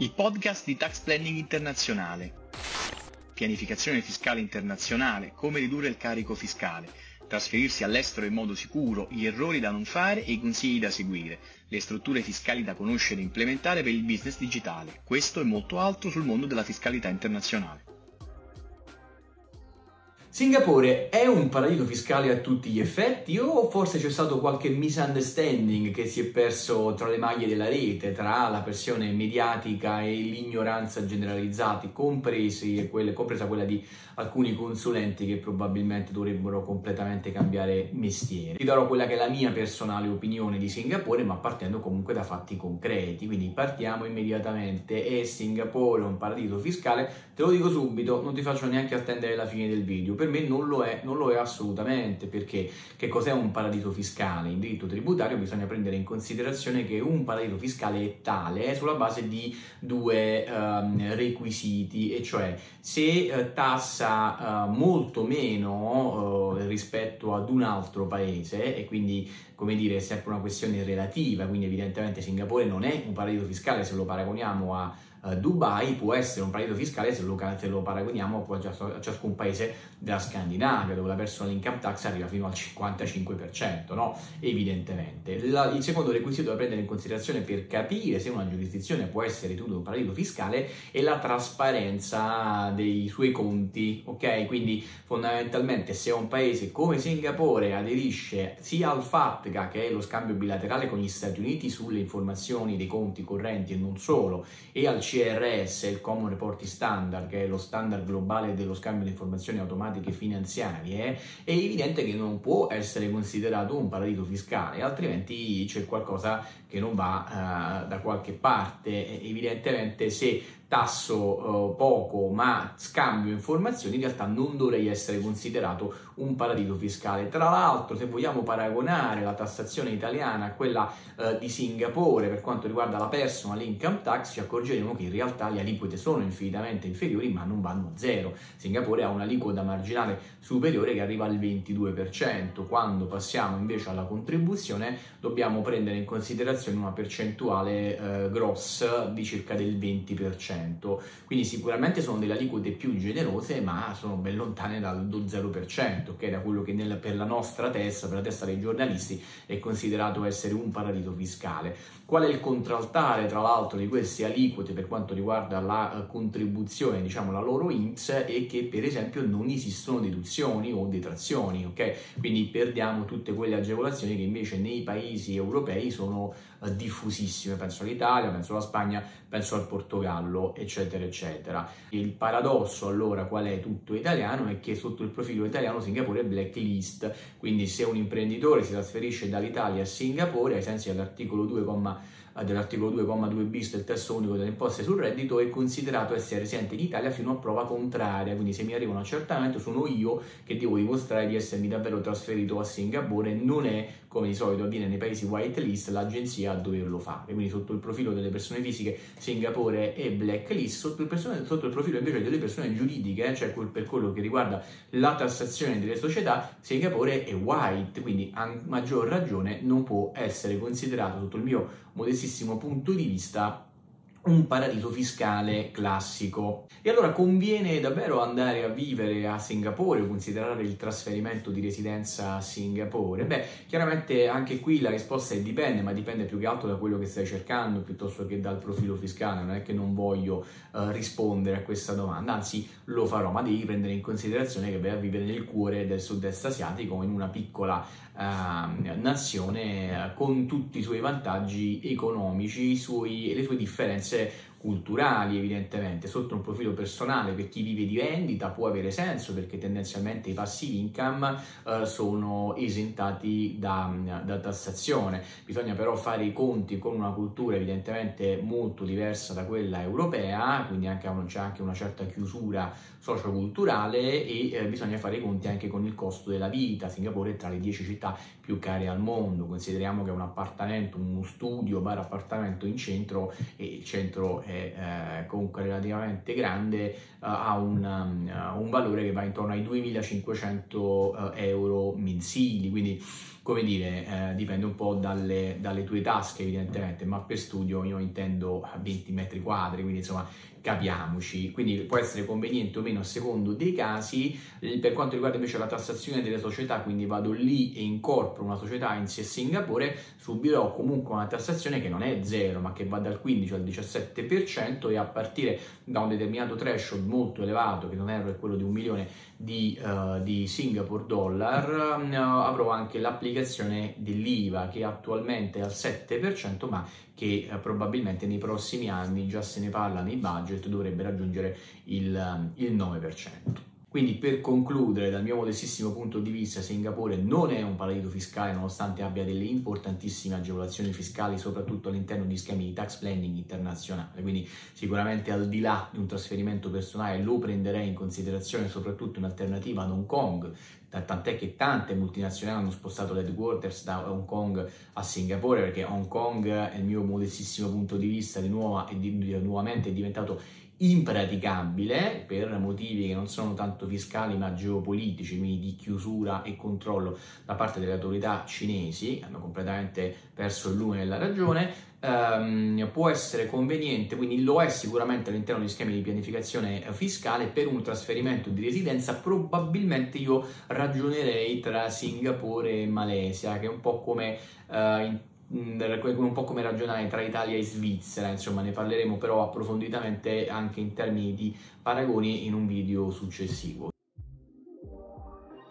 il podcast di Tax Planning Internazionale. Pianificazione fiscale internazionale, come ridurre il carico fiscale, trasferirsi all'estero in modo sicuro, gli errori da non fare e i consigli da seguire, le strutture fiscali da conoscere e implementare per il business digitale. Questo e molto altro sul mondo della fiscalità internazionale. Singapore è un paradiso fiscale a tutti gli effetti o forse c'è stato qualche misunderstanding che si è perso tra le maglie della rete, tra la pressione mediatica e l'ignoranza generalizzati, quelle, compresa quella di alcuni consulenti che probabilmente dovrebbero completamente cambiare mestiere. Vi darò quella che è la mia personale opinione di Singapore, ma partendo comunque da fatti concreti. Quindi partiamo immediatamente. È Singapore un paradiso fiscale? Te lo dico subito, non ti faccio neanche attendere la fine del video. Per me non lo è, non lo è assolutamente, perché che cos'è un paradiso fiscale? In diritto tributario bisogna prendere in considerazione che un paradiso fiscale è tale sulla base di due um, requisiti, e cioè se uh, tassa uh, molto meno uh, rispetto ad un altro paese e quindi come dire è sempre una questione relativa, quindi evidentemente Singapore non è un paradiso fiscale se lo paragoniamo a Dubai, può essere un paradiso fiscale se lo, se lo paragoniamo a, ciascun paese della Scandinavia dove la personal income tax arriva fino al 55%, no? Evidentemente. La, il secondo requisito da prendere in considerazione per capire se una giurisdizione può essere ritenuta un paradiso fiscale è la trasparenza dei suoi conti, ok? Quindi fondamentalmente se un paese come Singapore aderisce sia al FAT FATCA, che è lo scambio bilaterale con gli Stati Uniti sulle informazioni dei conti correnti e non solo, e al CRS, il Common Reporting Standard, che è lo standard globale dello scambio di informazioni automatiche finanziarie, è evidente che non può essere considerato un paradiso fiscale, altrimenti c'è qualcosa che non va uh, da qualche parte. Evidentemente se tasso uh, poco ma scambio informazioni, in realtà non dovrei essere considerato un paradiso fiscale. Tra l'altro, se vogliamo paragonare la tassazione italiana a quella uh, di Singapore per quanto riguarda la personal income tax, ci accorgeremo che in realtà le aliquote sono infinitamente inferiori ma non vanno a zero. Singapore ha un'aliquota marginale superiore che arriva al 22%. Quando passiamo invece alla contribuzione dobbiamo prendere in considerazione una percentuale uh, gross di circa del 20% quindi sicuramente sono delle aliquote più generose, ma sono ben lontane dal 0%, che da quello che nel, per la nostra testa, per la testa dei giornalisti, è considerato essere un paradiso fiscale. Qual è il contraltare, tra l'altro, di queste aliquote per quanto riguarda la contribuzione, diciamo la loro INPS, è che per esempio non esistono deduzioni o detrazioni, ok? Quindi perdiamo tutte quelle agevolazioni che invece nei paesi europei sono diffusissime, penso all'Italia, penso alla Spagna, penso al Portogallo, eccetera, eccetera. Il paradosso allora qual è tutto italiano è che sotto il profilo italiano Singapore è blacklist, quindi se un imprenditore si trasferisce dall'Italia a Singapore ai sensi dell'articolo 2, dell'articolo 2,2 bis del testo unico delle imposte sul reddito è considerato essere residente in Italia fino a prova contraria, quindi se mi arriva un accertamento sono io che devo dimostrare di essermi davvero trasferito a Singapore, non è come di solito avviene nei paesi whitelist l'agenzia a doverlo fare, quindi sotto il profilo delle persone fisiche Singapore è blacklist, sotto il, persone, sotto il profilo invece delle persone giuridiche, cioè per quello che riguarda la tassazione delle società, Singapore è white, quindi a maggior ragione non può essere considerato sotto il mio modestissimo punto di vista un paradiso fiscale classico. E allora conviene davvero andare a vivere a Singapore o considerare il trasferimento di residenza a Singapore? Beh, chiaramente anche qui la risposta è dipende, ma dipende più che altro da quello che stai cercando piuttosto che dal profilo fiscale. Non è che non voglio uh, rispondere a questa domanda, anzi lo farò, ma devi prendere in considerazione che vai a vivere nel cuore del sud-est asiatico in una piccola uh, nazione con tutti i suoi vantaggi economici, i suoi, le sue differenze Say. Culturali evidentemente, sotto un profilo personale per chi vive di vendita può avere senso perché tendenzialmente i passive income eh, sono esentati da, da, tassazione, bisogna però fare i conti con una cultura evidentemente molto diversa da quella europea, quindi anche, c'è anche una certa chiusura socioculturale e eh, bisogna fare i conti anche con il costo della vita, Singapore è tra le 10 città più care al mondo, consideriamo che un appartamento, uno studio, bar appartamento in centro e il centro è eh, comunque relativamente grande, uh, ha un, um, un, valore che va intorno ai 2500 euro mensili, quindi come dire, eh, dipende un po' dalle, dalle, tue tasche evidentemente, ma per studio io intendo 20 metri quadri, quindi insomma capiamoci, quindi può essere conveniente o meno a secondo dei casi. Per quanto riguarda invece la tassazione delle società, quindi vado lì e incorporo una società in Singapore, subirò comunque una tassazione che non è zero, ma che va dal 15 al 17% e a partire da un determinato threshold molto elevato, che non è quello di un milione di, uh, di Singapore dollar, uh, avrò anche l'applicazione dell'IVA che attualmente è al 7%, ma che uh, probabilmente nei prossimi anni, già se ne parla nei budget, dovrebbe raggiungere il, il 9%. Quindi per concludere, dal mio modestissimo punto di vista, Singapore non è un paradiso fiscale nonostante abbia delle importantissime agevolazioni fiscali, soprattutto all'interno di schemi di tax planning internazionale. Quindi sicuramente al di là di un trasferimento personale lo prenderei in considerazione soprattutto in alternativa ad Hong Kong, tant'è che tante multinazionali hanno spostato l'headquarters da Hong Kong a Singapore perché Hong Kong, nel mio modestissimo punto di vista, di, nuovo, di, di nuovamente è diventato impraticabile per motivi che non sono tanto fiscali ma geopolitici, quindi di chiusura e controllo da parte delle autorità cinesi, hanno completamente perso il lume della ragione, ehm, può essere conveniente, quindi lo è sicuramente all'interno di schemi di pianificazione fiscale per un trasferimento di residenza, probabilmente io ragionerei tra Singapore e Malesia, che è un po' come eh, Mm, un po' come ragionare tra Italia e Svizzera, insomma ne parleremo però approfonditamente anche in termini di paragoni in un video successivo.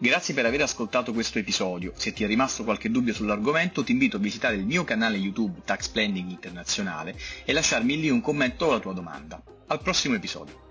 Grazie per aver ascoltato questo episodio. Se ti è rimasto qualche dubbio sull'argomento, ti invito a visitare il mio canale YouTube Tax Planning Internazionale e lasciarmi lì un commento o la tua domanda. Al prossimo episodio.